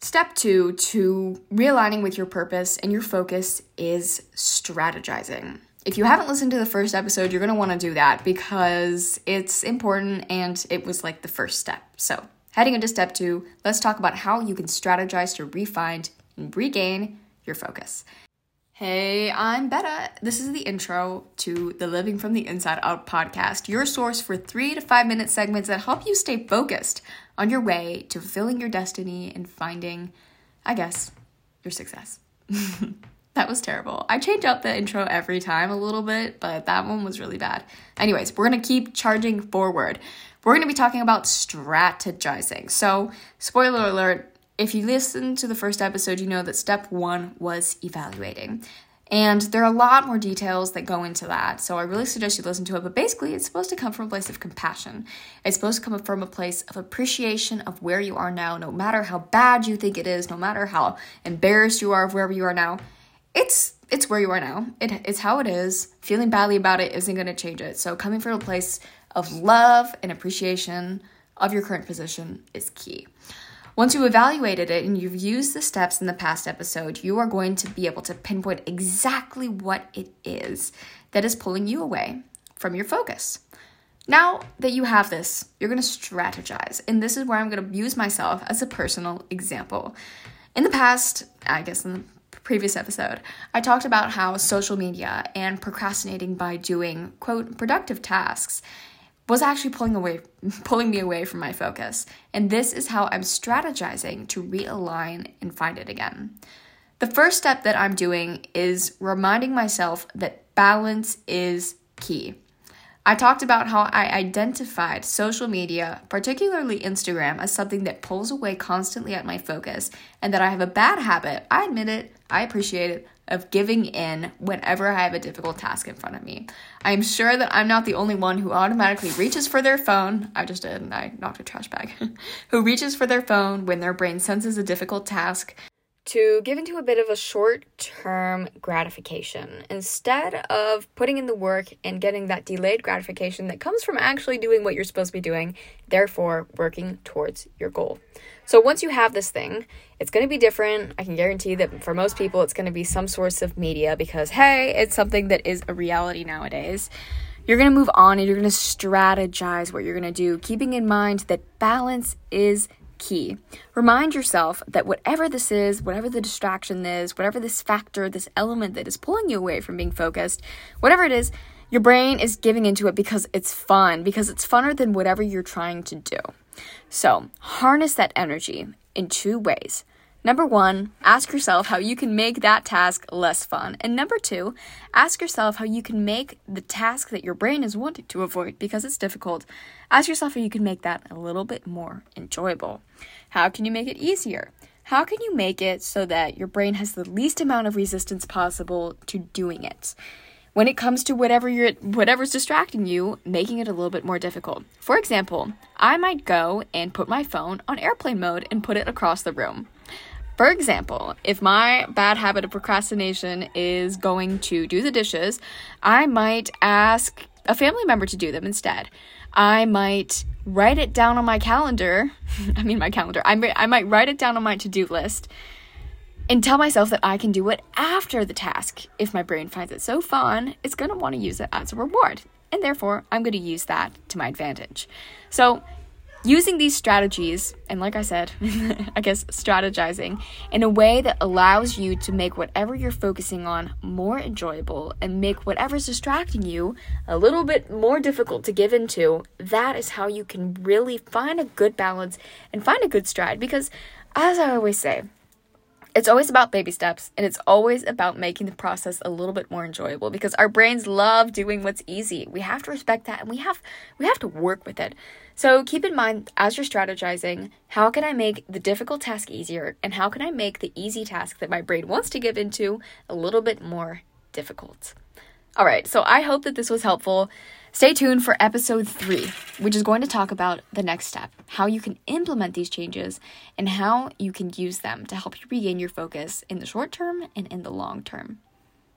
Step two to realigning with your purpose and your focus is strategizing. If you haven't listened to the first episode, you're going to want to do that because it's important and it was like the first step. So, heading into step two, let's talk about how you can strategize to refine and regain your focus. Hey, I'm Betta. This is the intro to the Living from the Inside Out podcast, your source for three to five minute segments that help you stay focused on your way to fulfilling your destiny and finding, I guess, your success. that was terrible. I change up the intro every time a little bit, but that one was really bad. Anyways, we're gonna keep charging forward. We're gonna be talking about strategizing. So, spoiler alert, if you listen to the first episode, you know that step one was evaluating. And there are a lot more details that go into that. So I really suggest you listen to it. But basically, it's supposed to come from a place of compassion. It's supposed to come from a place of appreciation of where you are now, no matter how bad you think it is, no matter how embarrassed you are of wherever you are now. It's it's where you are now. It, it's how it is. Feeling badly about it isn't going to change it. So coming from a place of love and appreciation of your current position is key. Once you've evaluated it and you've used the steps in the past episode, you are going to be able to pinpoint exactly what it is that is pulling you away from your focus. Now that you have this, you're going to strategize. And this is where I'm going to use myself as a personal example. In the past, I guess in the previous episode, I talked about how social media and procrastinating by doing, quote, productive tasks was actually pulling away pulling me away from my focus. And this is how I'm strategizing to realign and find it again. The first step that I'm doing is reminding myself that balance is key. I talked about how I identified social media, particularly Instagram, as something that pulls away constantly at my focus and that I have a bad habit. I admit it, I appreciate it, of giving in whenever I have a difficult task in front of me. I am sure that I'm not the only one who automatically reaches for their phone. I just did, and I knocked a trash bag. who reaches for their phone when their brain senses a difficult task to give into a bit of a short term gratification instead of putting in the work and getting that delayed gratification that comes from actually doing what you're supposed to be doing, therefore working towards your goal. So once you have this thing, it's going to be different. I can guarantee that for most people, it's going to be some source of media because, hey, it's something that is a reality nowadays. You're going to move on and you're going to strategize what you're going to do, keeping in mind that balance is key. Remind yourself that whatever this is, whatever the distraction is, whatever this factor, this element that is pulling you away from being focused, whatever it is, your brain is giving into it because it's fun, because it's funner than whatever you're trying to do. So, harness that energy in two ways. Number one, ask yourself how you can make that task less fun. And number two, ask yourself how you can make the task that your brain is wanting to avoid because it's difficult. Ask yourself how you can make that a little bit more enjoyable. How can you make it easier? How can you make it so that your brain has the least amount of resistance possible to doing it? when it comes to whatever you're whatever's distracting you, making it a little bit more difficult. For example, I might go and put my phone on airplane mode and put it across the room. For example, if my bad habit of procrastination is going to do the dishes, I might ask a family member to do them instead. I might write it down on my calendar. I mean, my calendar. I might, I might write it down on my to do list and tell myself that I can do it after the task. If my brain finds it so fun, it's going to want to use it as a reward. And therefore, I'm going to use that to my advantage. So, using these strategies, and like I said, I guess strategizing in a way that allows you to make whatever you're focusing on more enjoyable and make whatever's distracting you a little bit more difficult to give into, that is how you can really find a good balance and find a good stride. Because, as I always say, it's always about baby steps and it's always about making the process a little bit more enjoyable because our brains love doing what's easy. We have to respect that and we have we have to work with it. So keep in mind as you're strategizing, how can I make the difficult task easier and how can I make the easy task that my brain wants to give into a little bit more difficult? All right, so I hope that this was helpful. Stay tuned for episode three, which is going to talk about the next step how you can implement these changes and how you can use them to help you regain your focus in the short term and in the long term.